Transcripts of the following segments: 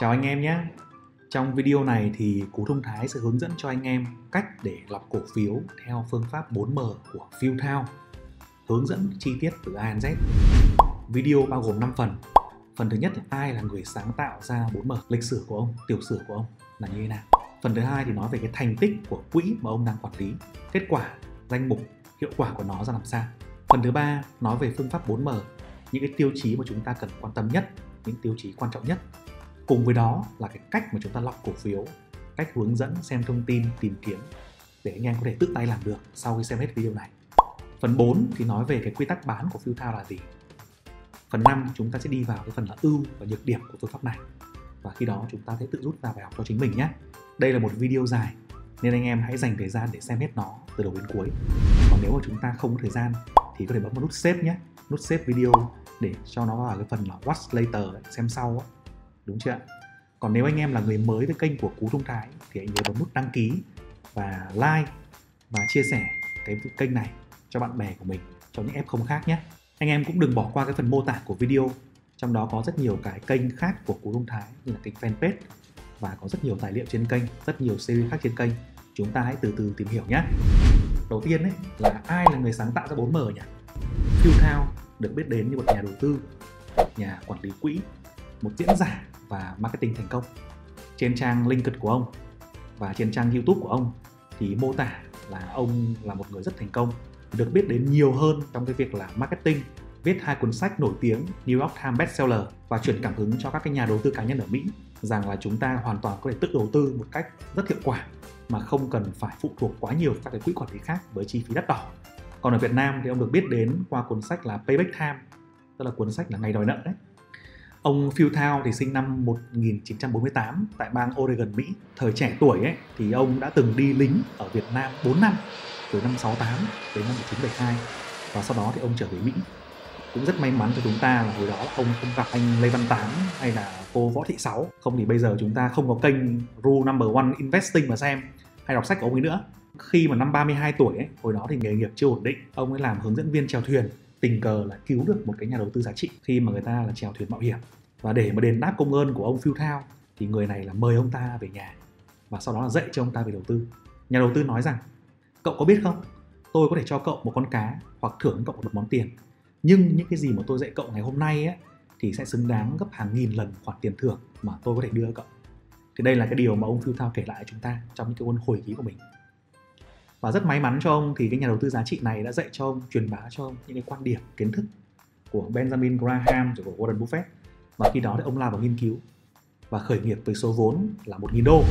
Chào anh em nhé. Trong video này thì Cú Thông Thái sẽ hướng dẫn cho anh em cách để lọc cổ phiếu theo phương pháp 4M của Fieldhouse Hướng dẫn chi tiết từ A đến Z. Video bao gồm 5 phần. Phần thứ nhất là ai là người sáng tạo ra 4M, lịch sử của ông, tiểu sử của ông là như thế nào. Phần thứ hai thì nói về cái thành tích của quỹ mà ông đang quản lý, kết quả, danh mục, hiệu quả của nó ra làm sao. Phần thứ ba nói về phương pháp 4M, những cái tiêu chí mà chúng ta cần quan tâm nhất, những tiêu chí quan trọng nhất cùng với đó là cái cách mà chúng ta lọc cổ phiếu, cách hướng dẫn xem thông tin, tìm kiếm để anh em có thể tự tay làm được sau khi xem hết video này. Phần 4 thì nói về cái quy tắc bán của Filtown là gì. Phần 5 chúng ta sẽ đi vào cái phần là ưu và nhược điểm của phương pháp này. Và khi đó chúng ta sẽ tự rút ra bài học cho chính mình nhé. Đây là một video dài, nên anh em hãy dành thời gian để xem hết nó từ đầu đến cuối. Còn nếu mà chúng ta không có thời gian thì có thể bấm vào nút save nhé. Nút save video để cho nó vào cái phần là watch later xem sau ấy đúng chưa? Còn nếu anh em là người mới với kênh của cú thông thái thì hãy nhớ bấm nút đăng ký và like và chia sẻ cái kênh này cho bạn bè của mình, cho những f0 khác nhé. Anh em cũng đừng bỏ qua cái phần mô tả của video, trong đó có rất nhiều cái kênh khác của cú thông thái như là kênh fanpage và có rất nhiều tài liệu trên kênh, rất nhiều series khác trên kênh. Chúng ta hãy từ từ tìm hiểu nhé. Đầu tiên ấy, là ai là người sáng tạo ra 4M nhỉ? Phil Thao được biết đến như một nhà đầu tư, nhà quản lý quỹ, một diễn giả và marketing thành công. Trên trang LinkedIn của ông và trên trang YouTube của ông thì mô tả là ông là một người rất thành công, được biết đến nhiều hơn trong cái việc là marketing, viết hai cuốn sách nổi tiếng New York Times bestseller và truyền cảm hứng cho các cái nhà đầu tư cá nhân ở Mỹ rằng là chúng ta hoàn toàn có thể tự đầu tư một cách rất hiệu quả mà không cần phải phụ thuộc quá nhiều các cái quỹ quản lý khác với chi phí đắt đỏ. Còn ở Việt Nam thì ông được biết đến qua cuốn sách là Payback Time, tức là cuốn sách là ngày đòi nợ đấy Ông Phil Thao thì sinh năm 1948 tại bang Oregon, Mỹ. Thời trẻ tuổi ấy thì ông đã từng đi lính ở Việt Nam 4 năm, từ năm 68 đến năm 1972 và sau đó thì ông trở về Mỹ. Cũng rất may mắn cho chúng ta là hồi đó ông không gặp anh Lê Văn Tám hay là cô Võ Thị Sáu. Không thì bây giờ chúng ta không có kênh Rule Number One Investing mà xem hay đọc sách của ông ấy nữa. Khi mà năm 32 tuổi ấy, hồi đó thì nghề nghiệp chưa ổn định, ông ấy làm hướng dẫn viên chèo thuyền tình cờ là cứu được một cái nhà đầu tư giá trị khi mà người ta là chèo thuyền mạo hiểm. Và để mà đền đáp công ơn của ông Phil Thao thì người này là mời ông ta về nhà và sau đó là dạy cho ông ta về đầu tư. Nhà đầu tư nói rằng cậu có biết không? Tôi có thể cho cậu một con cá hoặc thưởng cậu một món tiền. Nhưng những cái gì mà tôi dạy cậu ngày hôm nay ấy, thì sẽ xứng đáng gấp hàng nghìn lần khoản tiền thưởng mà tôi có thể đưa cậu. Thì đây là cái điều mà ông Phil Thao kể lại chúng ta trong những cái cuốn hồi ký của mình và rất may mắn cho ông thì cái nhà đầu tư giá trị này đã dạy cho ông truyền bá cho ông những cái quan điểm kiến thức của Benjamin Graham rồi của Warren Buffett. Và khi đó thì ông lao vào nghiên cứu và khởi nghiệp với số vốn là 1.000 đô.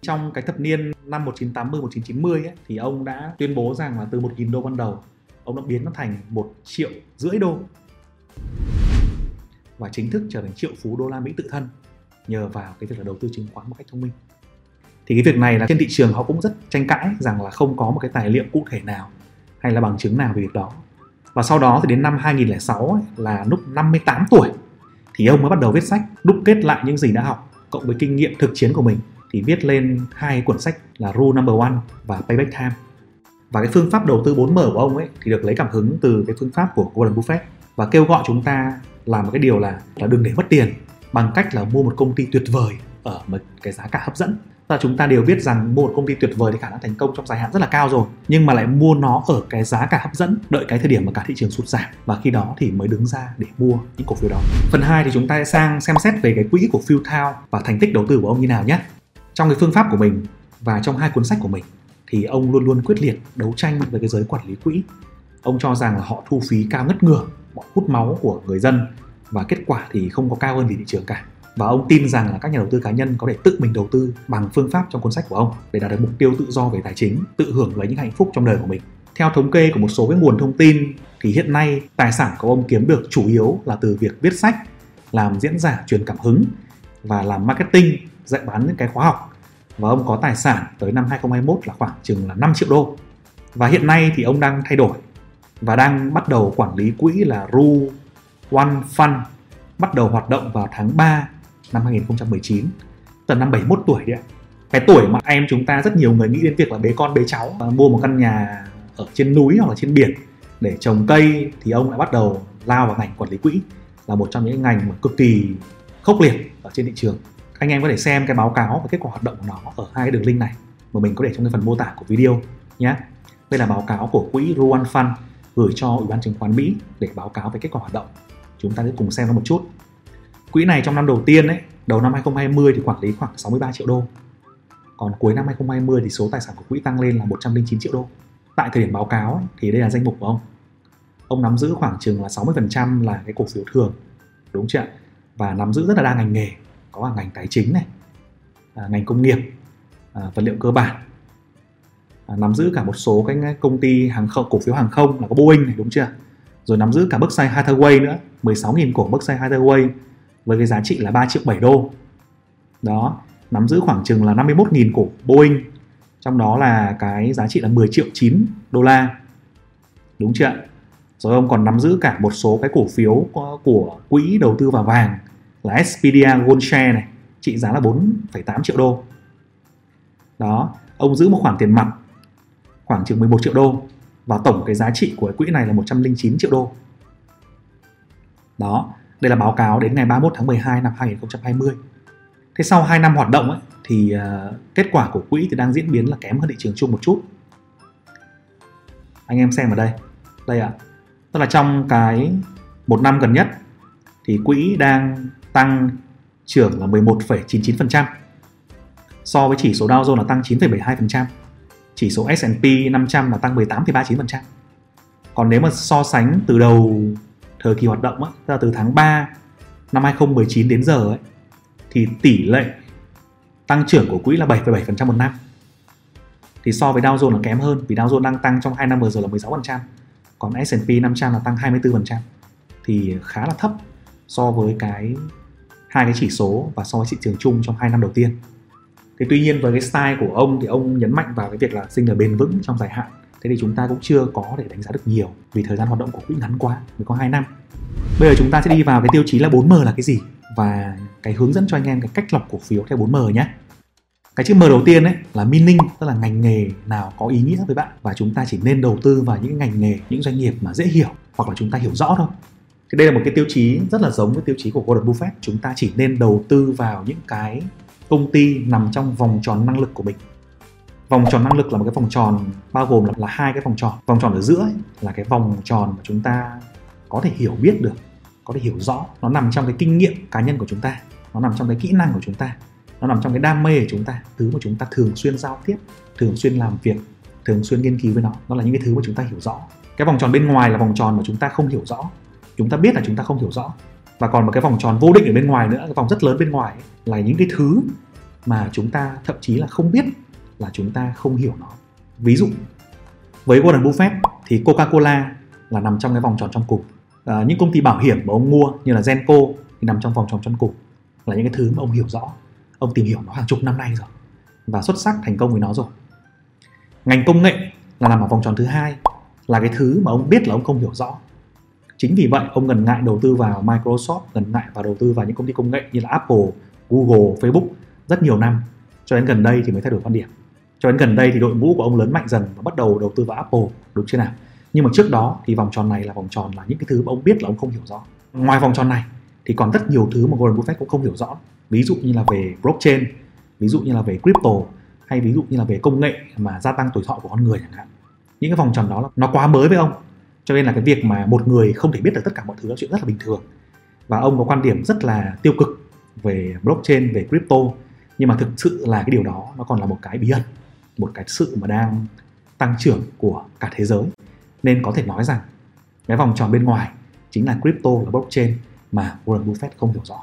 Trong cái thập niên năm 1980 1990 ấy, thì ông đã tuyên bố rằng là từ 1.000 đô ban đầu ông đã biến nó thành một triệu rưỡi đô. Và chính thức trở thành triệu phú đô la Mỹ tự thân nhờ vào cái việc là đầu tư chứng khoán một cách thông minh thì cái việc này là trên thị trường họ cũng rất tranh cãi rằng là không có một cái tài liệu cụ thể nào hay là bằng chứng nào về việc đó. Và sau đó thì đến năm 2006 ấy, là lúc 58 tuổi thì ông mới bắt đầu viết sách đúc kết lại những gì đã học cộng với kinh nghiệm thực chiến của mình thì viết lên hai cuốn sách là Rule Number One và Payback Time. Và cái phương pháp đầu tư 4M của ông ấy thì được lấy cảm hứng từ cái phương pháp của Warren Buffett và kêu gọi chúng ta làm một cái điều là là đừng để mất tiền bằng cách là mua một công ty tuyệt vời ở một cái giá cả hấp dẫn là chúng ta đều biết rằng mua một công ty tuyệt vời thì khả năng thành công trong dài hạn rất là cao rồi. Nhưng mà lại mua nó ở cái giá cả hấp dẫn, đợi cái thời điểm mà cả thị trường sụt giảm. Và khi đó thì mới đứng ra để mua những cổ phiếu đó. Phần 2 thì chúng ta sẽ sang xem xét về cái quỹ của Phil Thao và thành tích đầu tư của ông như nào nhé. Trong cái phương pháp của mình và trong hai cuốn sách của mình thì ông luôn luôn quyết liệt đấu tranh với cái giới quản lý quỹ. Ông cho rằng là họ thu phí cao ngất ngường họ hút máu của người dân và kết quả thì không có cao hơn gì thị trường cả và ông tin rằng là các nhà đầu tư cá nhân có thể tự mình đầu tư bằng phương pháp trong cuốn sách của ông để đạt được mục tiêu tự do về tài chính, tự hưởng lấy những hạnh phúc trong đời của mình. Theo thống kê của một số cái nguồn thông tin thì hiện nay tài sản của ông kiếm được chủ yếu là từ việc viết sách, làm diễn giả truyền cảm hứng và làm marketing, dạy bán những cái khóa học. Và ông có tài sản tới năm 2021 là khoảng chừng là 5 triệu đô. Và hiện nay thì ông đang thay đổi và đang bắt đầu quản lý quỹ là Ru One Fund bắt đầu hoạt động vào tháng 3 năm 2019 tầm năm 71 tuổi đấy ạ. Cái tuổi mà em chúng ta rất nhiều người nghĩ đến việc là bế con, bế cháu. Và mua một căn nhà ở trên núi hoặc là trên biển để trồng cây thì ông lại bắt đầu lao vào ngành quản lý quỹ. Là một trong những ngành mà cực kỳ khốc liệt ở trên thị trường. Anh em có thể xem cái báo cáo và kết quả hoạt động của nó ở hai đường link này mà mình có để trong cái phần mô tả của video nhé. Đây là báo cáo của quỹ Ruan Fund gửi cho Ủy ban chứng khoán Mỹ để báo cáo về kết quả hoạt động. Chúng ta sẽ cùng xem nó một chút quỹ này trong năm đầu tiên ấy đầu năm 2020 thì quản lý khoảng 63 triệu đô. Còn cuối năm 2020 thì số tài sản của quỹ tăng lên là 109 triệu đô. Tại thời điểm báo cáo ấy, thì đây là danh mục của ông. Ông nắm giữ khoảng chừng là 60% là cái cổ phiếu thường đúng chưa và nắm giữ rất là đa ngành nghề có cả ngành tài chính này à, ngành công nghiệp à, vật liệu cơ bản. À, nắm giữ cả một số cái công ty hàng không cổ phiếu hàng không là có Boeing này đúng chưa rồi nắm giữ cả Berkshire Hathaway nữa 16.000 cổ Berkshire Hathaway với cái giá trị là 3 triệu 7 đô. Đó nắm giữ khoảng chừng là 51.000 cổ Boeing. Trong đó là cái giá trị là 10 triệu 9 đô la. Đúng chưa rồi ông còn nắm giữ cả một số cái cổ phiếu của quỹ đầu tư vào vàng là Expedia Gold Share này trị giá là 4,8 triệu đô. Đó ông giữ một khoản tiền mặt khoảng chừng 11 triệu đô và tổng cái giá trị của cái quỹ này là 109 triệu đô. Đó đây là báo cáo đến ngày 31 tháng 12 năm 2020 thế sau 2 năm hoạt động ấy, thì uh, kết quả của quỹ thì đang diễn biến là kém hơn thị trường chung một chút. Anh em xem ở đây. Đây ạ. À. tức là trong cái một năm gần nhất thì quỹ đang tăng trưởng là 11,99% so với chỉ số Dow Jones là tăng 9,72% chỉ số S&P 500 là tăng 18,39% còn nếu mà so sánh từ đầu thời kỳ hoạt động á, tức là từ tháng 3 năm 2019 đến giờ ấy, thì tỷ lệ tăng trưởng của quỹ là 7,7% một năm. Thì so với Dow Jones là kém hơn vì Dow Jones đang tăng trong 2 năm vừa rồi là 16% còn S&P 500 là tăng 24% thì khá là thấp so với cái hai cái chỉ số và so với thị trường chung trong hai năm đầu tiên. Thì tuy nhiên với cái style của ông thì ông nhấn mạnh vào cái việc là sinh lời bền vững trong dài hạn thế thì chúng ta cũng chưa có để đánh giá được nhiều vì thời gian hoạt động của quỹ ngắn quá, mới có 2 năm. Bây giờ chúng ta sẽ đi vào cái tiêu chí là 4M là cái gì và cái hướng dẫn cho anh em cái cách lọc cổ phiếu theo 4M nhé. Cái chữ M đầu tiên ấy là meaning, tức là ngành nghề nào có ý nghĩa với bạn và chúng ta chỉ nên đầu tư vào những ngành nghề, những doanh nghiệp mà dễ hiểu hoặc là chúng ta hiểu rõ thôi. Thì đây là một cái tiêu chí rất là giống với tiêu chí của Warren Buffett. Chúng ta chỉ nên đầu tư vào những cái công ty nằm trong vòng tròn năng lực của mình vòng tròn năng lực là một cái vòng tròn bao gồm là, là hai cái vòng tròn. Vòng tròn ở giữa ấy, là cái vòng tròn mà chúng ta có thể hiểu biết được có thể hiểu rõ. Nó nằm trong cái kinh nghiệm cá nhân của chúng ta nó nằm trong cái kỹ năng của chúng ta nó nằm trong cái đam mê của chúng ta thứ mà chúng ta thường xuyên giao tiếp thường xuyên làm việc thường xuyên nghiên cứu với nó. Nó là những cái thứ mà chúng ta hiểu rõ. Cái vòng tròn bên ngoài là vòng tròn mà chúng ta không hiểu rõ. Chúng ta biết là chúng ta không hiểu rõ. Và còn một cái vòng tròn vô định ở bên ngoài nữa cái vòng rất lớn bên ngoài ấy, là những cái thứ mà chúng ta thậm chí là không biết là chúng ta không hiểu nó. Ví dụ với Warren Buffett thì Coca-Cola là nằm trong cái vòng tròn trong cục. À, những công ty bảo hiểm mà ông mua như là Genco thì nằm trong vòng tròn trong cục. Là những cái thứ mà ông hiểu rõ ông tìm hiểu nó hàng chục năm nay rồi và xuất sắc thành công với nó rồi. Ngành công nghệ là nằm ở vòng tròn thứ hai là cái thứ mà ông biết là ông không hiểu rõ. Chính vì vậy ông ngần ngại đầu tư vào Microsoft ngần ngại và đầu tư vào những công ty công nghệ như là Apple Google Facebook rất nhiều năm. Cho đến gần đây thì mới thay đổi quan điểm cho đến gần đây thì đội ngũ của ông lớn mạnh dần và bắt đầu đầu tư vào Apple, đúng chưa nào? Nhưng mà trước đó thì vòng tròn này là vòng tròn là những cái thứ mà ông biết là ông không hiểu rõ. Ngoài vòng tròn này thì còn rất nhiều thứ mà Warren Buffett cũng không hiểu rõ. Ví dụ như là về blockchain, ví dụ như là về crypto, hay ví dụ như là về công nghệ mà gia tăng tuổi thọ của con người chẳng hạn. Những cái vòng tròn đó là nó quá mới với ông, cho nên là cái việc mà một người không thể biết được tất cả mọi thứ là chuyện rất là bình thường. Và ông có quan điểm rất là tiêu cực về blockchain, về crypto, nhưng mà thực sự là cái điều đó nó còn là một cái bí ẩn một cái sự mà đang tăng trưởng của cả thế giới. Nên có thể nói rằng, cái vòng tròn bên ngoài chính là crypto là blockchain mà Warren Buffett không hiểu rõ.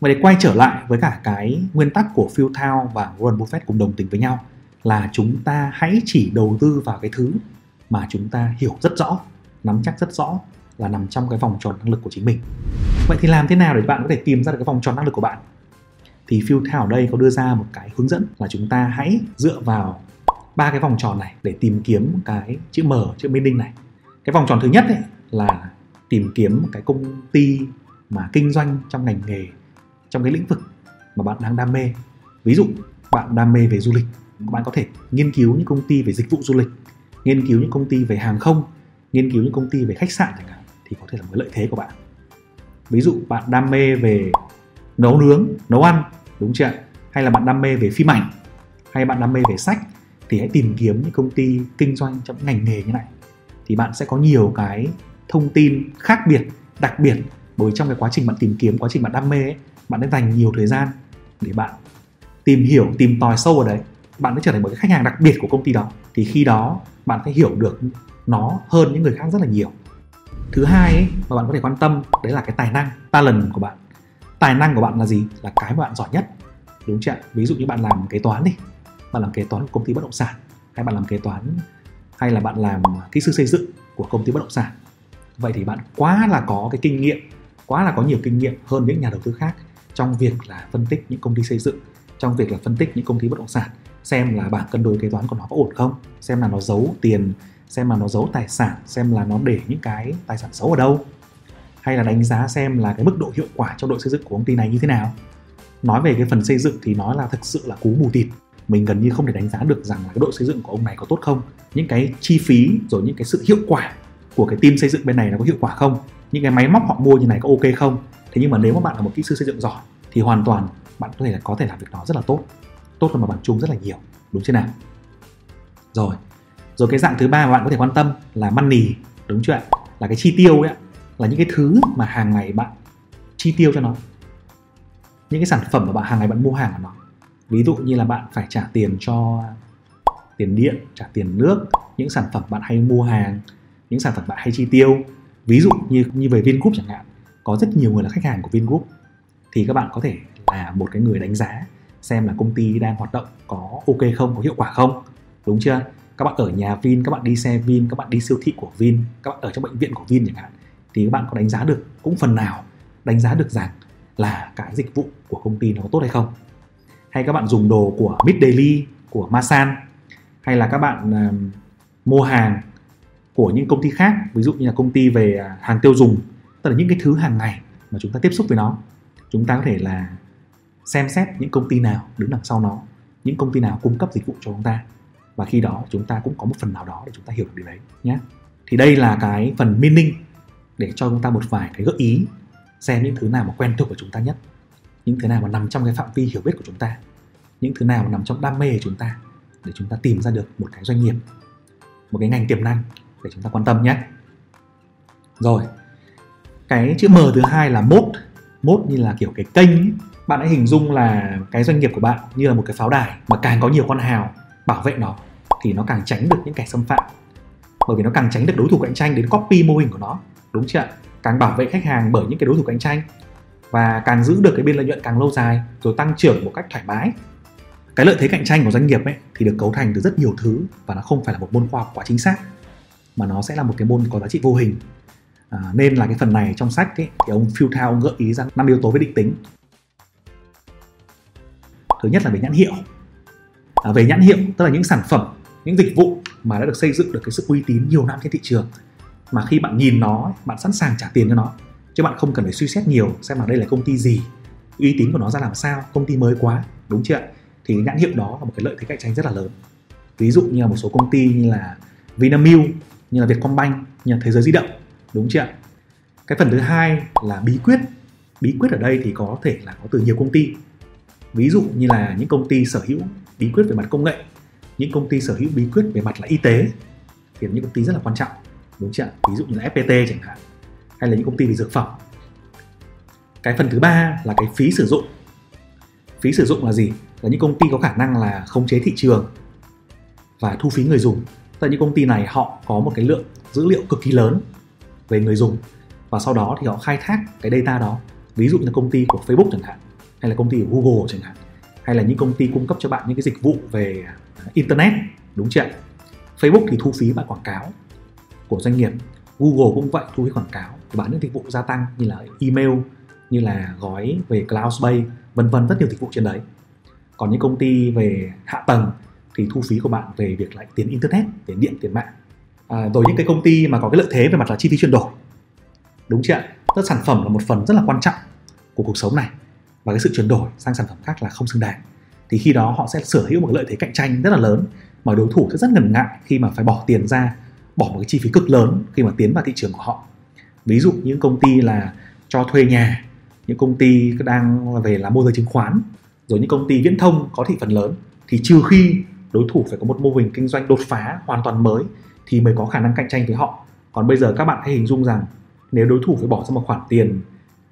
Và để quay trở lại với cả cái nguyên tắc của Phil Town và Warren Buffett cùng đồng tình với nhau là chúng ta hãy chỉ đầu tư vào cái thứ mà chúng ta hiểu rất rõ, nắm chắc rất rõ là nằm trong cái vòng tròn năng lực của chính mình. Vậy thì làm thế nào để bạn có thể tìm ra được cái vòng tròn năng lực của bạn? Thì Phil Thao ở đây có đưa ra một cái hướng dẫn là chúng ta hãy dựa vào ba cái vòng tròn này để tìm kiếm cái chữ M, chữ meaning này. Cái vòng tròn thứ nhất ấy là tìm kiếm một cái công ty mà kinh doanh trong ngành nghề, trong cái lĩnh vực mà bạn đang đam mê. Ví dụ, bạn đam mê về du lịch, bạn có thể nghiên cứu những công ty về dịch vụ du lịch, nghiên cứu những công ty về hàng không, nghiên cứu những công ty về khách sạn chẳng hạn, thì có thể là một lợi thế của bạn. Ví dụ, bạn đam mê về nấu nướng nấu ăn đúng chưa hay là bạn đam mê về phim ảnh hay bạn đam mê về sách thì hãy tìm kiếm những công ty kinh doanh trong ngành nghề như này. Thì bạn sẽ có nhiều cái thông tin khác biệt đặc biệt bởi trong cái quá trình bạn tìm kiếm quá trình bạn đam mê ấy, bạn sẽ dành nhiều thời gian để bạn tìm hiểu tìm tòi sâu ở đấy. Bạn sẽ trở thành một cái khách hàng đặc biệt của công ty đó. Thì khi đó bạn sẽ hiểu được nó hơn những người khác rất là nhiều. Thứ hai ấy, mà bạn có thể quan tâm đấy là cái tài năng talent của bạn tài năng của bạn là gì? Là cái mà bạn giỏi nhất. Đúng chưa ví dụ như bạn làm kế toán đi. Bạn làm kế toán của công ty bất động sản, hay bạn làm kế toán, hay là bạn làm kỹ sư xây dựng của công ty bất động sản. Vậy thì bạn quá là có cái kinh nghiệm, quá là có nhiều kinh nghiệm hơn những nhà đầu tư khác trong việc là phân tích những công ty xây dựng, trong việc là phân tích những công ty bất động sản, xem là bảng cân đối kế toán của nó có ổn không, xem là nó giấu tiền, xem là nó giấu tài sản, xem là nó để những cái tài sản xấu ở đâu hay là đánh giá xem là cái mức độ hiệu quả trong đội xây dựng của công ty này như thế nào. Nói về cái phần xây dựng thì nói là thực sự là cú mù tịt. Mình gần như không thể đánh giá được rằng là cái đội xây dựng của ông này có tốt không. Những cái chi phí rồi những cái sự hiệu quả của cái team xây dựng bên này nó có hiệu quả không. Những cái máy móc họ mua như này có ok không. Thế nhưng mà nếu mà bạn là một kỹ sư xây dựng giỏi thì hoàn toàn bạn có thể là, có thể làm việc đó rất là tốt. Tốt hơn mà bằng chung rất là nhiều. Đúng chưa nào? Rồi. Rồi cái dạng thứ ba mà bạn có thể quan tâm là money. Đúng chưa ạ? Là cái chi tiêu ấy là những cái thứ mà hàng ngày bạn chi tiêu cho nó, những cái sản phẩm mà bạn hàng ngày bạn mua hàng của nó. Ví dụ như là bạn phải trả tiền cho tiền điện, trả tiền nước, những sản phẩm bạn hay mua hàng, những sản phẩm bạn hay chi tiêu. Ví dụ như như về Vingroup chẳng hạn, có rất nhiều người là khách hàng của Vingroup. Thì các bạn có thể là một cái người đánh giá xem là công ty đang hoạt động có ok không, có hiệu quả không, đúng chưa? Các bạn ở nhà Vin, các bạn đi xe Vin, các bạn đi siêu thị của Vin, các bạn ở trong bệnh viện của Vin chẳng hạn thì các bạn có đánh giá được cũng phần nào đánh giá được rằng là cái dịch vụ của công ty nó có tốt hay không. Hay các bạn dùng đồ của Mid Daily của Masan hay là các bạn uh, mua hàng của những công ty khác ví dụ như là công ty về à, hàng tiêu dùng tức là những cái thứ hàng ngày mà chúng ta tiếp xúc với nó chúng ta có thể là xem xét những công ty nào đứng đằng sau nó những công ty nào cung cấp dịch vụ cho chúng ta và khi đó chúng ta cũng có một phần nào đó để chúng ta hiểu được điều đấy nhé. Thì đây là cái phần meaning để cho chúng ta một vài cái gợi ý, xem những thứ nào mà quen thuộc của chúng ta nhất, những thứ nào mà nằm trong cái phạm vi hiểu biết của chúng ta, những thứ nào mà nằm trong đam mê của chúng ta, để chúng ta tìm ra được một cái doanh nghiệp, một cái ngành tiềm năng để chúng ta quan tâm nhé. Rồi, cái chữ M thứ hai là mốt mốt như là kiểu cái kênh ấy. bạn hãy hình dung là cái doanh nghiệp của bạn như là một cái pháo đài mà càng có nhiều con hào bảo vệ nó thì nó càng tránh được những kẻ xâm phạm. Bởi vì nó càng tránh được đối thủ cạnh tranh đến copy mô hình của nó đúng chưa càng bảo vệ khách hàng bởi những cái đối thủ cạnh tranh. Và càng giữ được cái biên lợi nhuận càng lâu dài rồi tăng trưởng một cách thoải mái. Cái lợi thế cạnh tranh của doanh nghiệp ấy thì được cấu thành từ rất nhiều thứ và nó không phải là một môn khoa học quá chính xác mà nó sẽ là một cái môn có giá trị vô hình. À, nên là cái phần này trong sách ấy, thì ông Phil Thao gợi ý ra năm yếu tố về định tính. Thứ nhất là về nhãn hiệu. À, về nhãn hiệu tức là những sản phẩm những dịch vụ mà đã được xây dựng được cái sự uy tín nhiều năm trên thị trường mà khi bạn nhìn nó, bạn sẵn sàng trả tiền cho nó. Chứ bạn không cần phải suy xét nhiều, xem là đây là công ty gì, uy tín của nó ra làm sao, công ty mới quá, đúng chưa thì nhãn hiệu đó là một cái lợi thế cạnh tranh rất là lớn. Ví dụ như là một số công ty như là Vinamilk, như là Vietcombank, như là Thế giới di động, đúng chưa cái phần thứ hai là bí quyết. Bí quyết ở đây thì có thể là có từ nhiều công ty. Ví dụ như là những công ty sở hữu bí quyết về mặt công nghệ, những công ty sở hữu bí quyết về mặt là y tế, thì những công ty rất là quan trọng đúng chưa ví dụ như là FPT chẳng hạn, hay là những công ty về dược phẩm. Cái phần thứ ba là cái phí sử dụng. Phí sử dụng là gì? Là những công ty có khả năng là khống chế thị trường và thu phí người dùng. Tức là những công ty này họ có một cái lượng dữ liệu cực kỳ lớn về người dùng và sau đó thì họ khai thác cái data đó. Ví dụ như công ty của Facebook chẳng hạn, hay là công ty của Google chẳng hạn, hay là những công ty cung cấp cho bạn những cái dịch vụ về internet, đúng chưa Facebook thì thu phí bạn quảng cáo của doanh nghiệp. Google cũng vậy thu phí quảng cáo bán những dịch vụ gia tăng như là email như là gói về cloud space vân vân rất nhiều dịch vụ trên đấy. Còn những công ty về hạ tầng thì thu phí của bạn về việc lại tiền internet tiền điện tiền mạng. À, rồi những cái công ty mà có cái lợi thế về mặt là chi phí chuyển đổi. Đúng chưa tất sản phẩm là một phần rất là quan trọng của cuộc sống này. Và cái sự chuyển đổi sang sản phẩm khác là không xứng đáng. Thì khi đó họ sẽ sở hữu một lợi thế cạnh tranh rất là lớn mà đối thủ sẽ rất ngần ngại khi mà phải bỏ tiền ra bỏ một cái chi phí cực lớn khi mà tiến vào thị trường của họ. Ví dụ những công ty là cho thuê nhà, những công ty đang về làm môi giới chứng khoán, rồi những công ty viễn thông có thị phần lớn, thì trừ khi đối thủ phải có một mô hình kinh doanh đột phá hoàn toàn mới thì mới có khả năng cạnh tranh với họ. Còn bây giờ các bạn hãy hình dung rằng nếu đối thủ phải bỏ ra một khoản tiền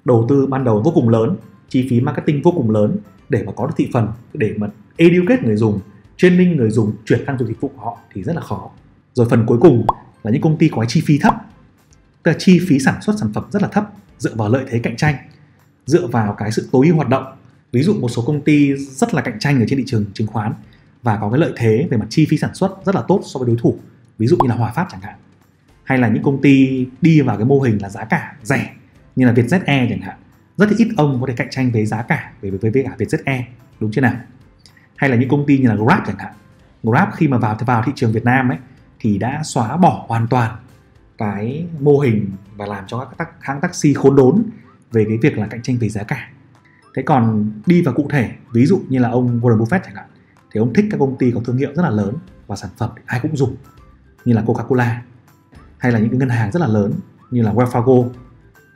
đầu tư ban đầu vô cùng lớn, chi phí marketing vô cùng lớn để mà có được thị phần, để mà educate người dùng, training người dùng, chuyển sang dùng dịch vụ của họ thì rất là khó rồi phần cuối cùng là những công ty có chi phí thấp. Tức là chi phí sản xuất sản phẩm rất là thấp dựa vào lợi thế cạnh tranh dựa vào cái sự tối ưu hoạt động. Ví dụ một số công ty rất là cạnh tranh ở trên thị trường chứng khoán và có cái lợi thế về mặt chi phí sản xuất rất là tốt so với đối thủ ví dụ như là Hòa Phát chẳng hạn. Hay là những công ty đi vào cái mô hình là giá cả rẻ như là Vietjet Air chẳng hạn. Rất ít ông có thể cạnh tranh với giá cả với với, với cả Vietjet Air đúng chưa nào? Hay là những công ty như là Grab chẳng hạn. Grab khi mà vào vào thị trường Việt Nam ấy thì đã xóa bỏ hoàn toàn cái mô hình và làm cho các hãng taxi khốn đốn về cái việc là cạnh tranh về giá cả. Thế còn đi vào cụ thể, ví dụ như là ông Warren Buffett chẳng hạn, thì ông thích các công ty có thương hiệu rất là lớn và sản phẩm ai cũng dùng, như là Coca-Cola, hay là những cái ngân hàng rất là lớn như là Wells Fargo,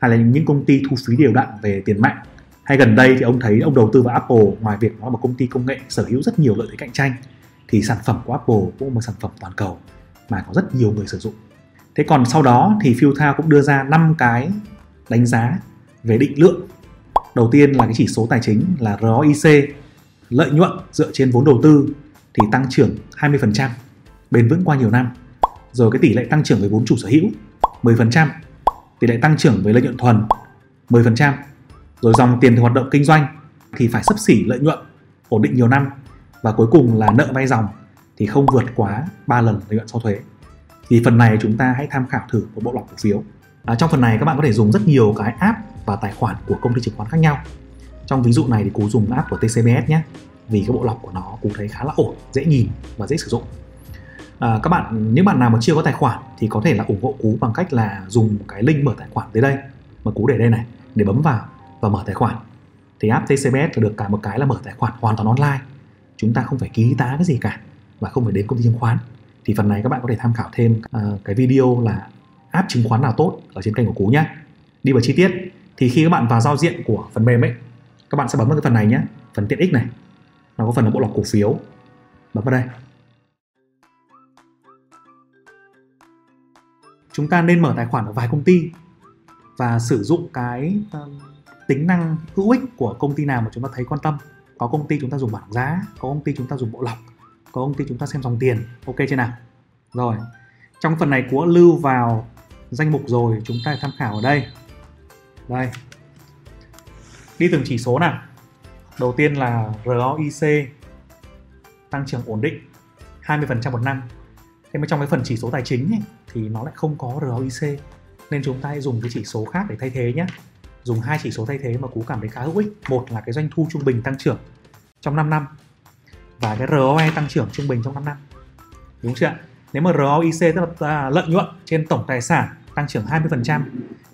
hay là những công ty thu phí đều đặn về tiền mạng. Hay gần đây thì ông thấy ông đầu tư vào Apple, ngoài việc nó là một công ty công nghệ sở hữu rất nhiều lợi thế cạnh tranh, thì sản phẩm của Apple cũng là một sản phẩm toàn cầu mà có rất nhiều người sử dụng. Thế còn sau đó thì Fuel cũng đưa ra 5 cái đánh giá về định lượng. Đầu tiên là cái chỉ số tài chính là ROIC lợi nhuận dựa trên vốn đầu tư thì tăng trưởng 20% bền vững qua nhiều năm. Rồi cái tỷ lệ tăng trưởng về vốn chủ sở hữu 10% tỷ lệ tăng trưởng về lợi nhuận thuần 10% rồi dòng tiền từ hoạt động kinh doanh thì phải sấp xỉ lợi nhuận, ổn định nhiều năm. Và cuối cùng là nợ vay dòng thì không vượt quá 3 lần lợi nhuận sau thuế. Thì phần này chúng ta hãy tham khảo thử một bộ lọc cổ phiếu. À, trong phần này các bạn có thể dùng rất nhiều cái app và tài khoản của công ty chứng khoán khác nhau. Trong ví dụ này thì cú dùng app của TCBS nhé vì cái bộ lọc của nó cú thấy khá là ổn dễ nhìn và dễ sử dụng. À, các bạn những bạn nào mà chưa có tài khoản thì có thể là ủng hộ cú bằng cách là dùng cái link mở tài khoản tới đây mà cú để đây này để bấm vào và mở tài khoản. Thì app TCBS là được cả một cái là mở tài khoản hoàn toàn online. Chúng ta không phải ký tá cái gì cả và không phải đến công ty chứng khoán. Thì phần này các bạn có thể tham khảo thêm uh, cái video là app chứng khoán nào tốt ở trên kênh của cú nhé đi vào chi tiết. Thì khi các bạn vào giao diện của phần mềm ấy các bạn sẽ bấm vào cái phần này nhé phần tiện ích này nó có phần là bộ lọc cổ phiếu. Bấm vào đây. Chúng ta nên mở tài khoản ở vài công ty và sử dụng cái ờ, tính năng hữu ích của công ty nào mà chúng ta thấy quan tâm. Có công ty chúng ta dùng bảng giá có công ty chúng ta dùng bộ lọc có công ty chúng ta xem dòng tiền. Ok chưa nào? Rồi. Trong phần này của lưu vào danh mục rồi chúng ta tham khảo ở đây. Đây. Đi từng chỉ số nào? Đầu tiên là ROIC tăng trưởng ổn định 20% một năm. Thế mà trong cái phần chỉ số tài chính ấy, thì nó lại không có ROIC nên chúng ta hãy dùng cái chỉ số khác để thay thế nhé. Dùng hai chỉ số thay thế mà cú cảm thấy khá hữu ích. Một là cái doanh thu trung bình tăng trưởng trong 5 năm và cái ROE tăng trưởng trung bình trong 5 năm. Đúng chưa nếu mà ROIC tức là à, lợi nhuận trên tổng tài sản tăng trưởng 20%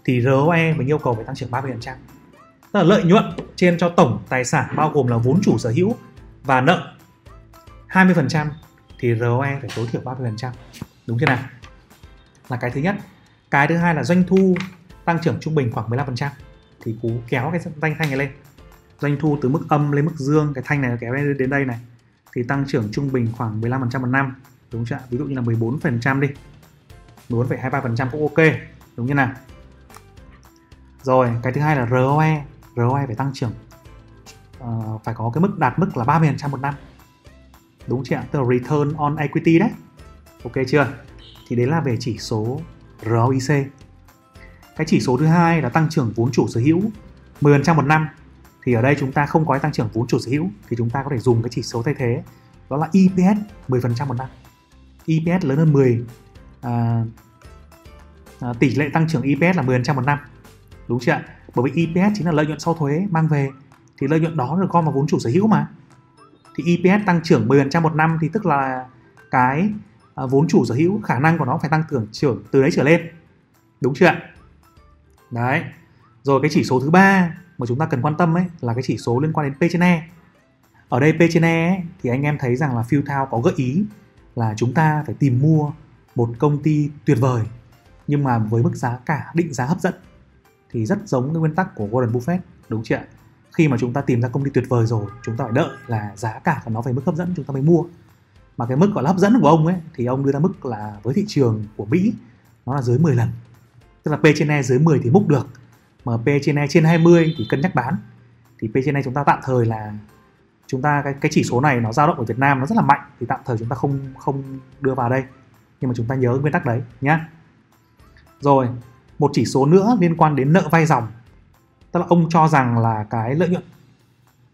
thì ROE mình yêu cầu phải tăng trưởng 30% tức là lợi nhuận trên cho tổng tài sản bao gồm là vốn chủ sở hữu và nợ 20% thì ROE phải tối thiểu 30% đúng chưa nào? Là cái thứ nhất. Cái thứ hai là doanh thu tăng trưởng trung bình khoảng 15% thì cú kéo cái danh thanh này lên. Doanh thu từ mức âm lên mức dương, cái thanh này kéo lên đến đây này thì tăng trưởng trung bình khoảng 15% một năm. Đúng chưa ví dụ như là 14% đi. 14,23% cũng ok. Đúng như nào? Rồi cái thứ hai là ROE ROE phải tăng trưởng uh, phải có cái mức đạt mức là 30% một năm. Đúng chưa ạ? Tức là return on equity đấy. Ok chưa? Thì đấy là về chỉ số ROIC cái chỉ số thứ hai là tăng trưởng vốn chủ sở hữu 10% một năm thì ở đây chúng ta không có tăng trưởng vốn chủ sở hữu thì chúng ta có thể dùng cái chỉ số thay thế đó là EPS 10% một năm. EPS lớn hơn 10 à, à, tỷ lệ tăng trưởng EPS là 10% một năm. Đúng chưa ạ? Bởi vì EPS chính là lợi nhuận sau thuế mang về thì lợi nhuận đó được gom vào vốn chủ sở hữu mà. Thì EPS tăng trưởng 10% một năm thì tức là cái à, vốn chủ sở hữu khả năng của nó phải tăng trưởng trưởng từ đấy trở lên. Đúng chưa ạ? Đấy. Rồi cái chỉ số thứ ba mà chúng ta cần quan tâm ấy là cái chỉ số liên quan đến P trên E ở đây P trên E ấy, thì anh em thấy rằng là Fuel có gợi ý là chúng ta phải tìm mua một công ty tuyệt vời nhưng mà với mức giá cả định giá hấp dẫn. Thì rất giống cái nguyên tắc của Warren Buffett đúng chưa ạ? Khi mà chúng ta tìm ra công ty tuyệt vời rồi chúng ta phải đợi là giá cả của nó về mức hấp dẫn chúng ta mới mua. Mà cái mức gọi là hấp dẫn của ông ấy thì ông đưa ra mức là với thị trường của Mỹ nó là dưới 10 lần. Tức là P trên E dưới 10 thì múc được mà P trên E trên 20 thì cân nhắc bán. Thì P trên E chúng ta tạm thời là chúng ta cái cái chỉ số này nó dao động ở Việt Nam nó rất là mạnh thì tạm thời chúng ta không không đưa vào đây. Nhưng mà chúng ta nhớ nguyên tắc đấy nhá. Rồi một chỉ số nữa liên quan đến nợ vay dòng. Tức là ông cho rằng là cái lợi nhuận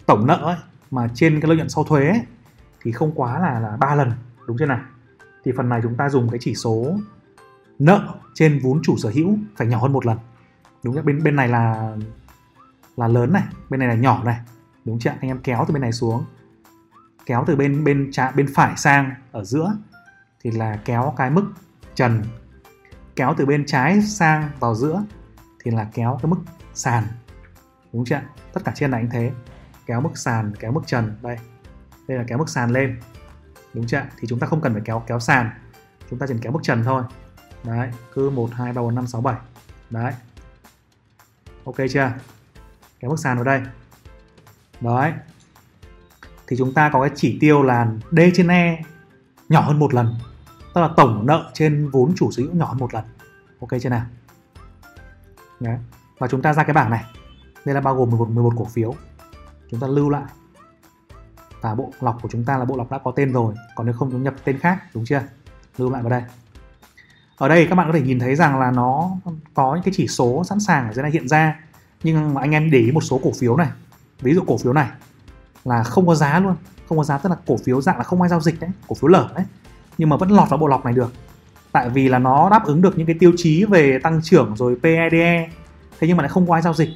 tổng nợ ấy, mà trên cái lợi nhuận sau thuế ấy, thì không quá là là ba lần đúng chưa nào? Thì phần này chúng ta dùng cái chỉ số nợ trên vốn chủ sở hữu phải nhỏ hơn một lần đúng chưa bên bên này là là lớn này, bên này là nhỏ này. Đúng chưa anh em kéo từ bên này xuống. Kéo từ bên bên trái, bên phải sang ở giữa thì là kéo cái mức trần. Kéo từ bên trái sang vào giữa thì là kéo cái mức sàn. Đúng chưa tất cả trên này anh thế. Kéo mức sàn, kéo mức trần. Đây. Đây là kéo mức sàn lên. Đúng chưa thì chúng ta không cần phải kéo kéo sàn. Chúng ta chỉ kéo mức trần thôi. Đấy. Cứ một, hai, ba, bốn, năm, sáu, bảy. Đấy ok chưa? Cái mức sàn vào đây. Đấy. Thì chúng ta có cái chỉ tiêu là D trên E nhỏ hơn một lần. Tức là tổng nợ trên vốn chủ sở hữu nhỏ hơn một lần. Ok chưa nào? Đấy. và chúng ta ra cái bảng này. Đây là bao gồm 11, 11 cổ phiếu. Chúng ta lưu lại. Và bộ lọc của chúng ta là bộ lọc đã có tên rồi. Còn nếu không chúng nhập tên khác đúng chưa? Lưu lại vào đây ở đây các bạn có thể nhìn thấy rằng là nó có những cái chỉ số sẵn sàng ở dưới này hiện ra. Nhưng mà anh em để ý một số cổ phiếu này. Ví dụ cổ phiếu này là không có giá luôn. Không có giá, tức là cổ phiếu dạng là không ai giao dịch đấy, cổ phiếu lở đấy. Nhưng mà vẫn lọt vào bộ lọc này được. Tại vì là nó đáp ứng được những cái tiêu chí về tăng trưởng rồi PEDE e. thế nhưng mà lại không có ai giao dịch.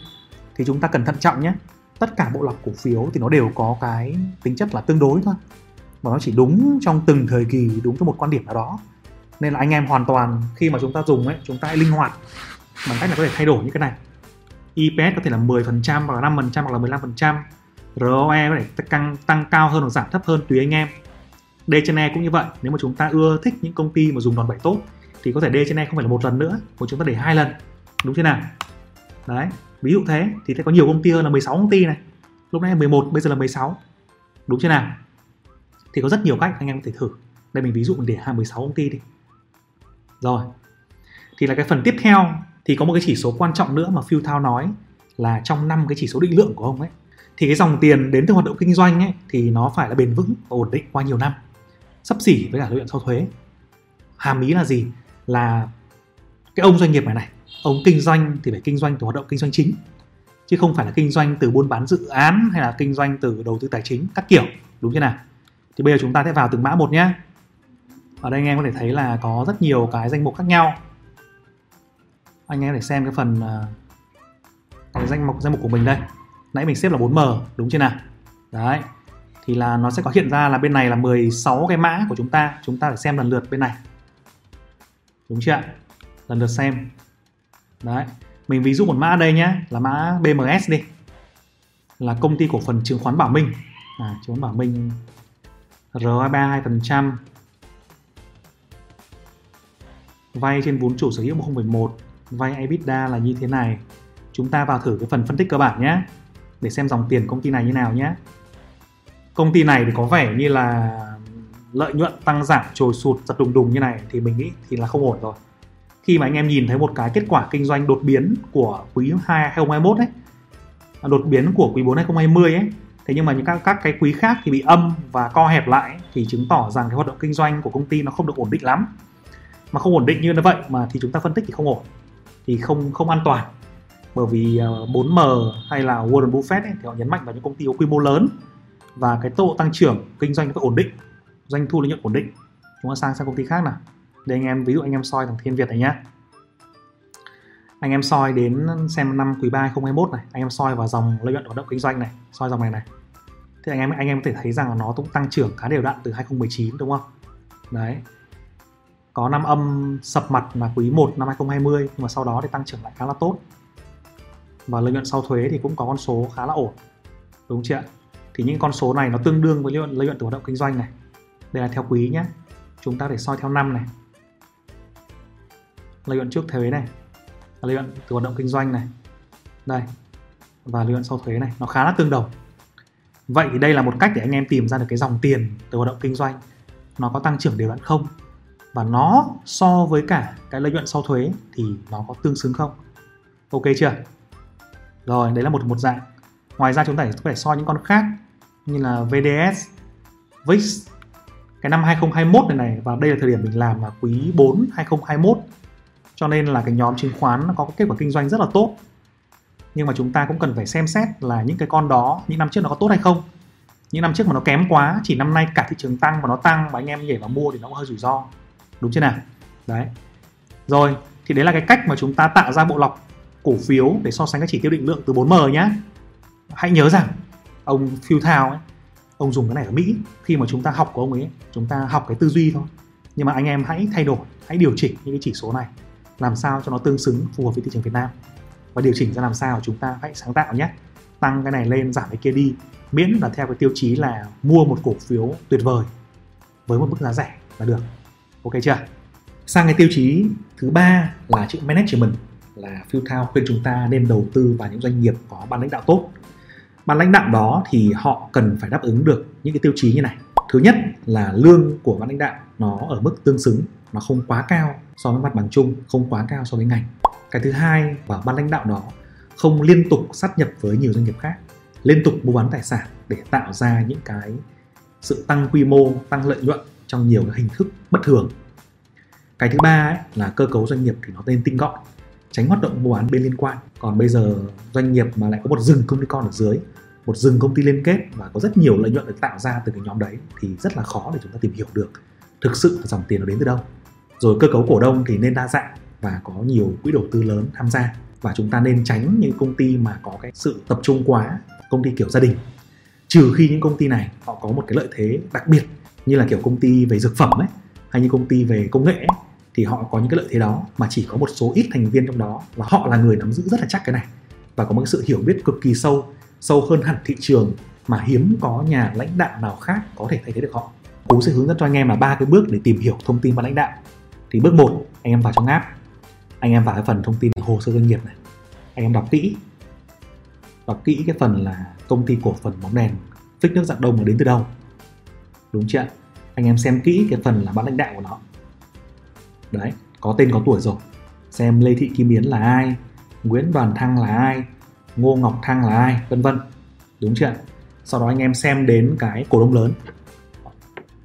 Thì chúng ta cần thận trọng nhé. Tất cả bộ lọc cổ phiếu thì nó đều có cái tính chất là tương đối thôi. Và nó chỉ đúng trong từng thời kỳ, đúng trong một quan điểm nào đó nên là anh em hoàn toàn khi mà chúng ta dùng ấy, chúng ta hãy linh hoạt bằng cách là có thể thay đổi những cái này. EPS có thể là 10% hoặc là 5% hoặc là 15% ROE có thể tăng tăng cao hơn hoặc giảm thấp hơn tùy anh em. D trên E cũng như vậy. Nếu mà chúng ta ưa thích những công ty mà dùng đòn bẩy tốt, thì có thể D trên E không phải là một lần nữa, mà chúng ta để hai lần. Đúng chưa nào? Đấy, ví dụ thế, thì sẽ có nhiều công ty hơn là 16 công ty này. Lúc nãy là 11 bây giờ là 16 đúng chưa nào? Thì có rất nhiều cách anh em có thể thử. Đây mình ví dụ mình để 16 công ty đi rồi. Thì là cái phần tiếp theo thì có một cái chỉ số quan trọng nữa mà Phil Thao nói là trong năm cái chỉ số định lượng của ông ấy, thì cái dòng tiền đến từ hoạt động kinh doanh ấy thì nó phải là bền vững và ổn định qua nhiều năm. Sắp xỉ với cả lợi nhuận sau thuế. Hàm ý là gì? Là cái ông doanh nghiệp này này, ông kinh doanh thì phải kinh doanh từ hoạt động kinh doanh chính, chứ không phải là kinh doanh từ buôn bán dự án hay là kinh doanh từ đầu tư tài chính các kiểu. Đúng chưa nào? Thì bây giờ chúng ta sẽ vào từng mã một nhé ở đây anh em có thể thấy là có rất nhiều cái danh mục khác nhau. Anh em có thể xem cái phần à, cái danh mục danh mục của mình đây. Nãy mình xếp là 4M đúng chưa nào? Đấy. Thì là nó sẽ có hiện ra là bên này là 16 cái mã của chúng ta. Chúng ta phải xem lần lượt bên này. Đúng chưa ạ? Lần lượt xem. Đấy. Mình ví dụ một mã đây nhé, là mã BMS đi. Là công ty cổ phần chứng khoán Bảo Minh. À, chứng khoán Bảo Minh. ROI 32% vay trên vốn chủ sở hữu 0,1 vay EBITDA là như thế này. Chúng ta vào thử cái phần phân tích cơ bản nhé để xem dòng tiền công ty này như nào nhé. Công ty này thì có vẻ như là lợi nhuận tăng giảm trồi sụt giật đùng đùng như này thì mình nghĩ thì là không ổn rồi. Khi mà anh em nhìn thấy một cái kết quả kinh doanh đột biến của quý 2 2021 ấy đột biến của quý 4 2020 ấy thế nhưng mà những các các cái quý khác thì bị âm và co hẹp lại thì chứng tỏ rằng cái hoạt động kinh doanh của công ty nó không được ổn định lắm mà không ổn định như vậy mà thì chúng ta phân tích thì không ổn. Thì không không an toàn. Bởi vì ờ, 4M hay là Warren Buffett ấy, thì họ nhấn mạnh vào những công ty có quy mô lớn và cái tốc độ tăng trưởng kinh doanh phải ổn định doanh thu lợi nhuận ổn định. Chúng ta sang sang công ty khác nào. Để anh em ví dụ anh em soi thằng Thiên Việt này nhá. Anh em soi đến xem năm quý 3 2021 này anh em soi vào dòng lợi nhuận hoạt động kinh doanh này soi dòng này này. Thì anh em anh em có thể thấy rằng là nó cũng tăng trưởng khá đều đặn từ 2019 đúng không? Đấy có năm âm sập mặt là quý 1 năm 2020 nhưng mà sau đó thì tăng trưởng lại khá là tốt. Và lợi nhuận sau thuế thì cũng có con số khá là ổn, đúng chưa ạ? Thì những con số này nó tương đương với lợi nhuận lợi nhuận từ hoạt động kinh doanh này. Đây là theo quý nhé chúng ta để soi theo năm này. Lợi nhuận trước thuế này, lợi nhuận từ hoạt động kinh doanh này. Đây, và lợi nhuận sau thuế này, nó khá là tương đồng. Vậy thì đây là một cách để anh em tìm ra được cái dòng tiền từ hoạt động kinh doanh. Nó có tăng trưởng đều đặn không? Và nó so với cả cái lợi nhuận sau thuế thì nó có tương xứng không? Ok chưa? Rồi, đấy là một một dạng. Ngoài ra chúng ta có thể so những con khác như là VDS VIX cái năm 2021 này này, và đây là thời điểm mình làm là quý 4 2021 cho nên là cái nhóm chứng khoán nó có kết quả kinh doanh rất là tốt. Nhưng mà chúng ta cũng cần phải xem xét là những cái con đó, những năm trước nó có tốt hay không. Những năm trước mà nó kém quá, chỉ năm nay cả thị trường tăng và nó tăng và anh em nhảy vào mua thì nó cũng hơi rủi ro đúng chưa nào? Đấy. Rồi thì đấy là cái cách mà chúng ta tạo ra bộ lọc cổ phiếu để so sánh các chỉ tiêu định lượng từ 4M nhé hãy nhớ rằng ông Phil Thao ấy ông dùng cái này ở Mỹ. Khi mà chúng ta học của ông ấy chúng ta học cái tư duy thôi. Nhưng mà anh em hãy thay đổi hãy điều chỉnh những cái chỉ số này làm sao cho nó tương xứng phù hợp với thị trường Việt Nam. Và điều chỉnh ra làm sao chúng ta hãy sáng tạo nhé. Tăng cái này lên giảm cái kia đi miễn là theo cái tiêu chí là mua một cổ phiếu tuyệt vời với một mức giá rẻ là được ok chưa? Sang cái tiêu chí thứ ba là chữ management, là Phil Thao khuyên chúng ta nên đầu tư vào những doanh nghiệp có ban lãnh đạo tốt. Ban lãnh đạo đó thì họ cần phải đáp ứng được những cái tiêu chí như này. Thứ nhất là lương của ban lãnh đạo nó ở mức tương xứng, nó không quá cao so với mặt bằng chung, không quá cao so với ngành. Cái thứ hai và ban lãnh đạo đó không liên tục sát nhập với nhiều doanh nghiệp khác, liên tục mua bán tài sản để tạo ra những cái sự tăng quy mô, tăng lợi nhuận trong nhiều hình thức bất thường. Cái thứ ba ấy, là cơ cấu doanh nghiệp thì nó nên tinh gọn tránh hoạt động mua bán bên liên quan. Còn bây giờ doanh nghiệp mà lại có một rừng công ty con ở dưới một rừng công ty liên kết và có rất nhiều lợi nhuận được tạo ra từ cái nhóm đấy thì rất là khó để chúng ta tìm hiểu được thực sự là dòng tiền nó đến từ đâu. Rồi cơ cấu cổ đông thì nên đa dạng và có nhiều quỹ đầu tư lớn tham gia. Và chúng ta nên tránh những công ty mà có cái sự tập trung quá công ty kiểu gia đình. Trừ khi những công ty này họ có một cái lợi thế đặc biệt như là kiểu công ty về dược phẩm ấy hay như công ty về công nghệ ấy, thì họ có những cái lợi thế đó mà chỉ có một số ít thành viên trong đó và họ là người nắm giữ rất là chắc cái này và có một sự hiểu biết cực kỳ sâu sâu hơn hẳn thị trường mà hiếm có nhà lãnh đạo nào khác có thể thay thế được họ. Cú sẽ hướng dẫn cho anh em là ba cái bước để tìm hiểu thông tin ban lãnh đạo. Thì bước 1 anh em vào trong app. Anh em vào cái phần thông tin hồ sơ doanh nghiệp này. Anh em đọc kỹ. Đọc kỹ cái phần là công ty cổ phần bóng đèn phích nước dạng đông là đến từ đâu đúng chưa anh em xem kỹ cái phần là ban lãnh đạo của nó. Đấy có tên có tuổi rồi. Xem lê thị kim yến là ai nguyễn đoàn thăng là ai ngô ngọc thăng là ai vân vân. Đúng chưa sau đó anh em xem đến cái cổ đông lớn.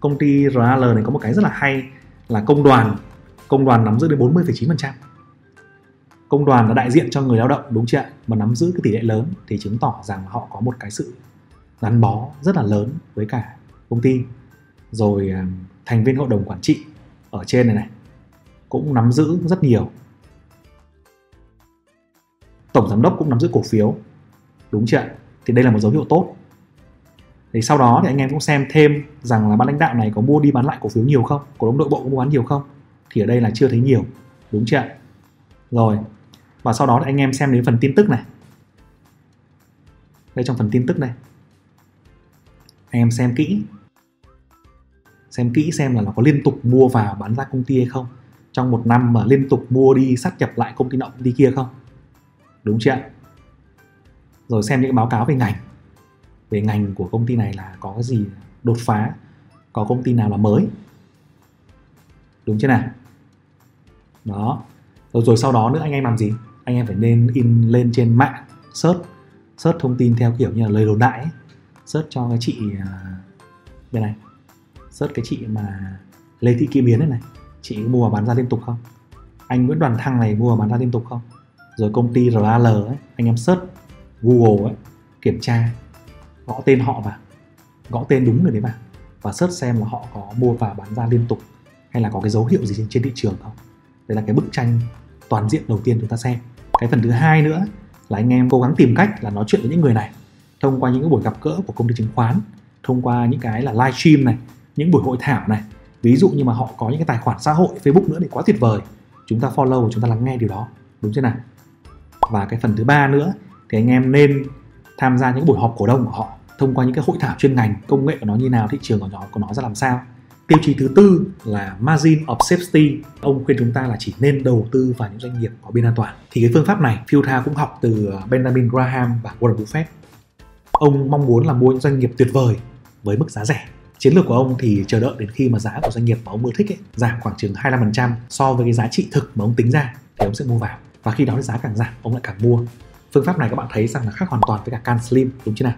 Công ty RAL này có một cái rất là hay là công đoàn công đoàn nắm giữ đến 40,9% công đoàn là đại diện cho người lao động đúng chưa mà nắm giữ cái tỷ lệ lớn thì chứng tỏ rằng họ có một cái sự gắn bó rất là lớn với cả công ty rồi à, thành viên hội đồng quản trị ở trên này này, cũng nắm giữ rất nhiều. Tổng giám đốc cũng nắm giữ cổ phiếu. Đúng chưa thì đây là một dấu hiệu tốt. Thì sau đó thì anh em cũng xem thêm rằng là ban lãnh đạo này có mua đi bán lại cổ phiếu nhiều không? Cổ đông nội bộ có mua bán nhiều không? Thì ở đây là chưa thấy nhiều. Đúng chưa rồi, và sau đó thì anh em xem đến phần tin tức này. Đây trong phần tin tức này. Anh em xem kỹ xem kỹ xem là nó có liên tục mua vào bán ra công ty hay không. Trong một năm mà liên tục mua đi, sát nhập lại công ty nọ, công ty kia không? Đúng chưa rồi xem những báo cáo về ngành. Về ngành của công ty này là có cái gì đột phá, có công ty nào là mới. Đúng chưa nào? Đó. Rồi rồi sau đó nữa anh em làm gì? Anh em phải nên in lên trên mạng, search search thông tin theo kiểu như là lời đồn đại ấy. search cho cái chị à, bên này search cái chị mà Lê Thị Kim Biến này này. Chị mua và bán ra liên tục không? Anh Nguyễn Đoàn Thăng này mua và bán ra liên tục không? Rồi công ty RAL ấy anh em search Google ấy kiểm tra gõ tên họ vào gõ tên đúng người đấy vào và search xem là họ có mua và bán ra liên tục hay là có cái dấu hiệu gì trên, trên thị trường không? Đây là cái bức tranh toàn diện đầu tiên chúng ta xem. Cái phần thứ hai nữa là anh em cố gắng tìm cách là nói chuyện với những người này thông qua những cái buổi gặp gỡ của công ty chứng khoán thông qua những cái là live stream này những buổi hội thảo này. Ví dụ như mà họ có những cái tài khoản xã hội, facebook nữa thì quá tuyệt vời. Chúng ta follow và chúng ta lắng nghe điều đó. Đúng chưa nào? Và cái phần thứ ba nữa, thì anh em nên tham gia những buổi họp cổ đông của họ, thông qua những cái hội thảo chuyên ngành, công nghệ của nó như nào, thị trường của nó của nó ra làm sao. Tiêu chí thứ tư là margin of safety. Ông khuyên chúng ta là chỉ nên đầu tư vào những doanh nghiệp có biên an toàn. Thì cái phương pháp này Philta cũng học từ ờ, Benjamin Graham và Warren Buffett. Ông mong muốn là mua những doanh nghiệp tuyệt vời với mức giá rẻ chiến lược của ông thì chờ đợi đến khi mà giá của doanh nghiệp mà ông ưa thích ấy, giảm khoảng chừng 25% so với cái giá trị thực mà ông tính ra thì ông sẽ mua vào. Và khi đó thì giá càng giảm ông lại càng mua. Phương pháp này các bạn thấy rằng là khác hoàn toàn với cả can slim đúng chưa nào?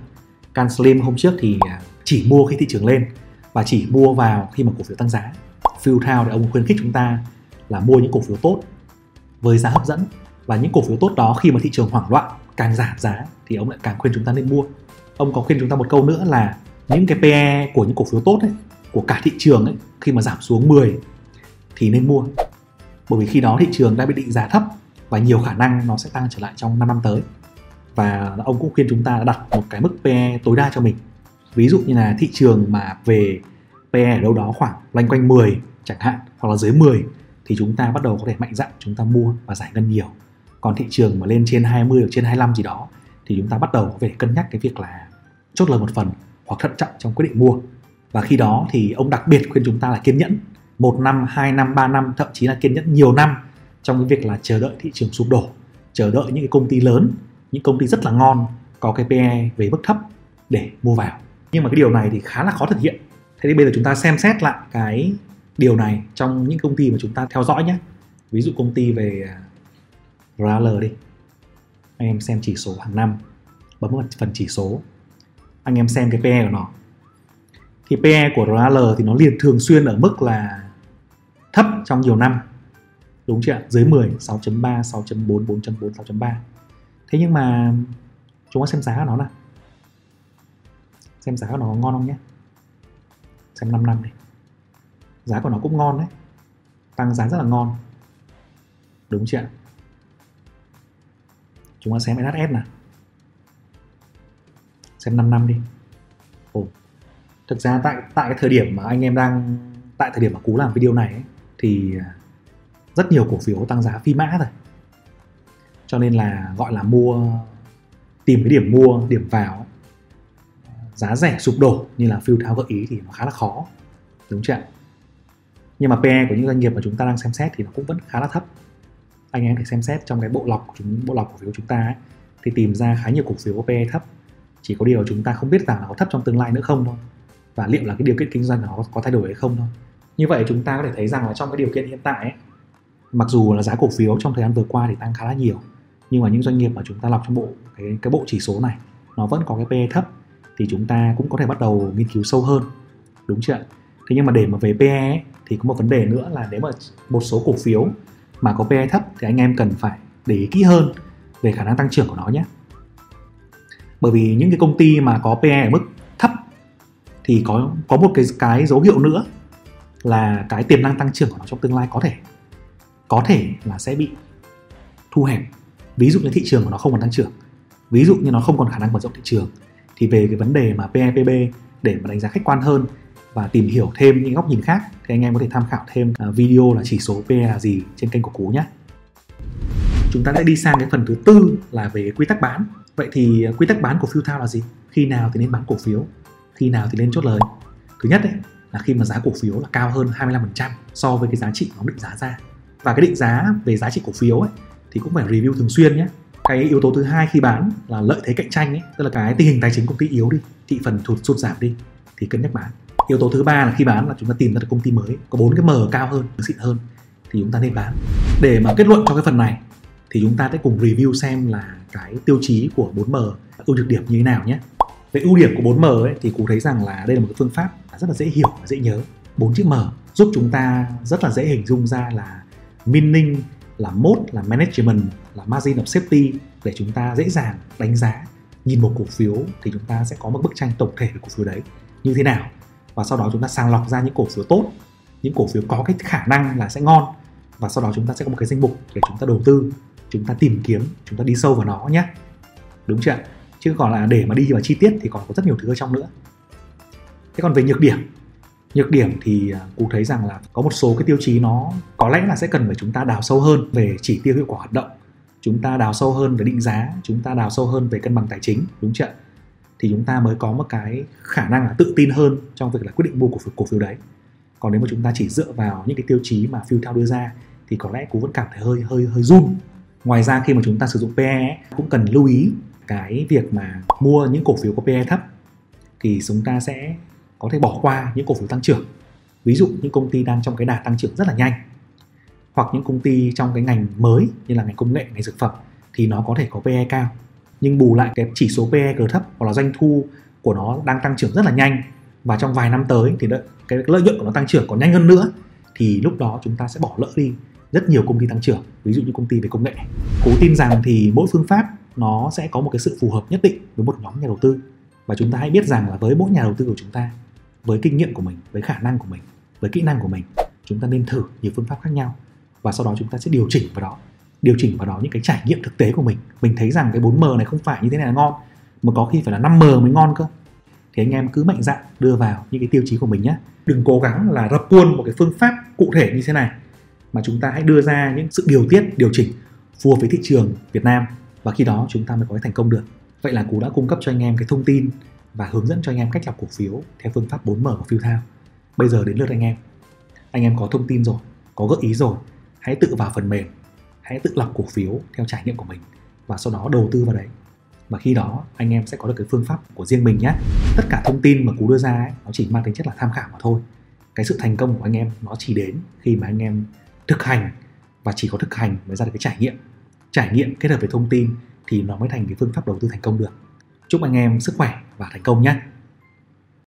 Can slim hôm trước thì à, chỉ mua khi thị trường lên và chỉ mua vào khi mà cổ phiếu tăng giá. Phil Thao thì ông khuyến khích chúng ta là mua những cổ phiếu tốt với giá hấp dẫn và những cổ phiếu tốt đó khi mà thị trường hoảng loạn càng giảm giá thì ông lại càng khuyên chúng ta nên mua. Ông có khuyên chúng ta một câu nữa là những cái PE của những cổ phiếu tốt ấy, của cả thị trường ấy, khi mà giảm xuống 10 thì nên mua. Bởi vì khi đó thị trường đã bị định giá thấp và nhiều khả năng nó sẽ tăng trở lại trong 5 năm tới. Và ông cũng khuyên chúng ta đặt một cái mức PE tối đa cho mình. Ví dụ như là thị trường mà về PE ở đâu đó khoảng loanh quanh 10 chẳng hạn hoặc là dưới 10 thì chúng ta bắt đầu có thể mạnh dạn chúng ta mua và giải ngân nhiều. Còn thị trường mà lên trên 20 hoặc trên 25 gì đó thì chúng ta bắt đầu có thể cân nhắc cái việc là chốt lời một phần hoặc thận trọng trong quyết định mua. Và khi đó thì ông đặc biệt khuyên chúng ta là kiên nhẫn. Một năm, hai năm, ba năm thậm chí là kiên nhẫn nhiều năm trong cái việc là chờ đợi thị trường sụp đổ chờ đợi những cái công ty lớn những công ty rất là ngon có cái PE về mức thấp để mua vào. Nhưng mà cái điều này thì khá là khó thực hiện. Thế thì bây giờ chúng ta xem xét lại cái điều này trong những công ty mà chúng ta theo dõi nhé. Ví dụ công ty về à, RAL đi. Anh em xem chỉ số hàng năm bấm vào phần chỉ số anh em xem cái PE của nó. Thì PE của RAL thì nó liền thường xuyên ở mức là thấp trong nhiều năm. Đúng chưa ạ? Dưới 10 6.3 6.4 4.4 6.3 thế nhưng mà chúng ta xem giá của nó nào. Xem giá của nó ngon không nhé? Xem 5 năm này giá của nó cũng ngon đấy. Tăng giá rất là ngon. Đúng chưa ạ? Chúng ta xem NHS nào xem 5 năm đi. Ồ. thực ra tại tại cái thời điểm mà anh em đang tại thời điểm mà cú làm video này ấy, thì à, rất nhiều cổ phiếu tăng giá phi mã rồi. Cho nên là gọi là mua tìm cái điểm mua điểm vào giá rẻ sụp đổ như là phiêu tháo gợi ý thì nó khá là khó đúng chưa nhưng mà PE của những doanh nghiệp mà chúng ta đang xem xét thì nó cũng vẫn khá là thấp. Anh em phải xem xét trong cái bộ lọc chúng bộ lọc cổ phiếu của chúng ta ấy, thì tìm ra khá nhiều cổ phiếu có PE thấp chỉ có điều chúng ta không biết rằng nó có thấp trong tương lai nữa không thôi. Và liệu là cái điều kiện kinh doanh nó có thay đổi hay không thôi. Như vậy chúng ta có thể thấy rằng là trong cái điều kiện hiện tại ấy, mặc dù là giá cổ phiếu trong thời gian vừa qua thì tăng khá là nhiều nhưng mà những doanh nghiệp mà chúng ta lọc trong bộ cái cái bộ chỉ số này nó vẫn có cái PE thấp thì chúng ta cũng có thể bắt đầu nghiên cứu sâu hơn. Đúng chưa thế nhưng mà để mà về PE ấy, thì có một vấn đề nữa là nếu mà một số cổ phiếu mà có PE thấp thì anh em cần phải để ý kỹ hơn về khả năng tăng trưởng của nó nhé bởi vì những cái công ty mà có PE ở mức thấp thì có có một cái cái dấu hiệu nữa là cái tiềm năng tăng trưởng của nó trong tương lai có thể có thể là sẽ bị thu hẹp ví dụ như thị trường của nó không còn tăng trưởng, ví dụ như nó không còn khả năng mở rộng thị trường, thì về cái vấn đề mà PEPB để mà đánh giá khách quan hơn và tìm hiểu thêm những góc nhìn khác, thì anh em có thể tham khảo thêm à, video là chỉ số PE là gì trên kênh của Cú nhé. Chúng ta sẽ đi sang cái phần thứ tư là về quy tắc bán. Vậy thì à, quy tắc bán của phiêu thao là gì? Khi nào thì nên bán cổ phiếu? Khi nào thì nên chốt lời? Thứ nhất ấy, là khi mà giá cổ phiếu là cao hơn 25% so với cái giá trị nó định giá ra. Và cái định giá về giá trị cổ phiếu ấy thì cũng phải review thường xuyên nhé cái yếu tố thứ hai khi bán là lợi thế cạnh tranh ấy tức là cái tình hình tài chính công ty yếu đi thị phần thụt sụt giảm đi thì cân nhắc bán yếu tố thứ ba là khi bán là chúng ta tìm ra được công ty mới có bốn cái m cao hơn xịn hơn thì chúng ta nên bán để mà kết luận cho cái phần này thì chúng ta sẽ cùng review xem là cái tiêu chí của 4M ưu nhược điểm như thế nào nhé. Về ưu điểm của 4M ấy, thì cụ thấy rằng là đây là một cái phương pháp rất là dễ hiểu và dễ nhớ. Bốn chữ M giúp chúng ta rất là dễ hình dung ra là meaning là mode là management là margin of safety để chúng ta dễ dàng đánh giá. Nhìn một cổ phiếu thì chúng ta sẽ có một bức tranh tổng thể về cổ phiếu đấy. Như thế nào? Và sau đó chúng ta sàng lọc ra những cổ phiếu tốt những cổ phiếu có cái khả năng là sẽ ngon và sau đó chúng ta sẽ có một cái danh mục để chúng ta đầu tư chúng ta tìm kiếm, chúng ta đi sâu vào nó nhé. Đúng chưa chứ còn là để mà đi vào chi tiết thì còn có rất nhiều thứ ở trong nữa. Thế còn về nhược điểm nhược điểm thì à, cụ thấy rằng là có một số cái tiêu chí nó có lẽ là sẽ cần phải chúng ta đào sâu hơn về chỉ tiêu hiệu quả hoạt động, chúng ta đào sâu hơn về định giá, chúng ta đào sâu hơn về cân bằng tài chính, đúng chưa thì chúng ta mới có một cái khả năng là tự tin hơn trong việc là quyết định mua cổ phiếu cổ phiếu đấy. Còn nếu mà chúng ta chỉ dựa vào những cái tiêu chí mà Futel đưa ra thì có lẽ cú vẫn cảm thấy hơi hơi hơi run ngoài ra khi mà chúng ta sử dụng PE cũng cần lưu ý cái việc mà mua những cổ phiếu có PE thấp thì chúng ta sẽ có thể bỏ qua những cổ phiếu tăng trưởng. Ví dụ những công ty đang trong cái đà tăng trưởng rất là nhanh hoặc những công ty trong cái ngành mới như là ngành công nghệ, ngành dược phẩm thì nó có thể có PE cao. Nhưng bù lại cái chỉ số PE cờ thấp hoặc là doanh thu của nó đang tăng trưởng rất là nhanh và trong vài năm tới thì cái lợi nhuận của nó tăng trưởng còn nhanh hơn nữa thì lúc đó chúng ta sẽ bỏ lỡ đi rất nhiều công ty tăng trưởng, ví dụ như công ty về công nghệ. Cố tin rằng thì mỗi phương pháp nó sẽ có một cái sự phù hợp nhất định với một nhóm nhà đầu tư. Và chúng ta hãy biết rằng là với mỗi nhà đầu tư của chúng ta, với kinh nghiệm của mình, với khả năng của mình, với kỹ năng của mình, chúng ta nên thử nhiều phương pháp khác nhau. Và sau đó chúng ta sẽ điều chỉnh vào đó, điều chỉnh vào đó những cái trải nghiệm thực tế của mình. Mình thấy rằng cái 4M này không phải như thế này là ngon, mà có khi phải là 5M mới ngon cơ. Thì anh em cứ mạnh dạn đưa vào những cái tiêu chí của mình nhé đừng cố gắng là rập khuôn một cái phương pháp cụ thể như thế này mà chúng ta hãy đưa ra những sự điều tiết điều chỉnh phù hợp với thị trường Việt Nam. Và khi đó chúng ta mới có thành công được. Vậy là cú đã cung cấp cho anh em cái thông tin và hướng dẫn cho anh em cách lọc cổ phiếu theo phương pháp 4M của Fieldhouse bây giờ đến lượt anh em. Anh em có thông tin rồi có gợi ý rồi hãy tự vào phần mềm hãy tự lọc cổ phiếu theo trải nghiệm của mình và sau đó đầu tư vào đấy. Và khi đó anh em sẽ có được cái phương pháp của riêng mình nhé. Tất cả thông tin mà cú đưa ra ấy, nó chỉ mang tính chất là tham khảo mà thôi. Cái sự thành công của anh em nó chỉ đến khi mà anh em thực hành và chỉ có thực hành mới ra được cái trải nghiệm. Trải nghiệm kết hợp với thông tin thì nó mới thành cái phương pháp đầu tư thành công được. Chúc anh em sức khỏe và thành công nhé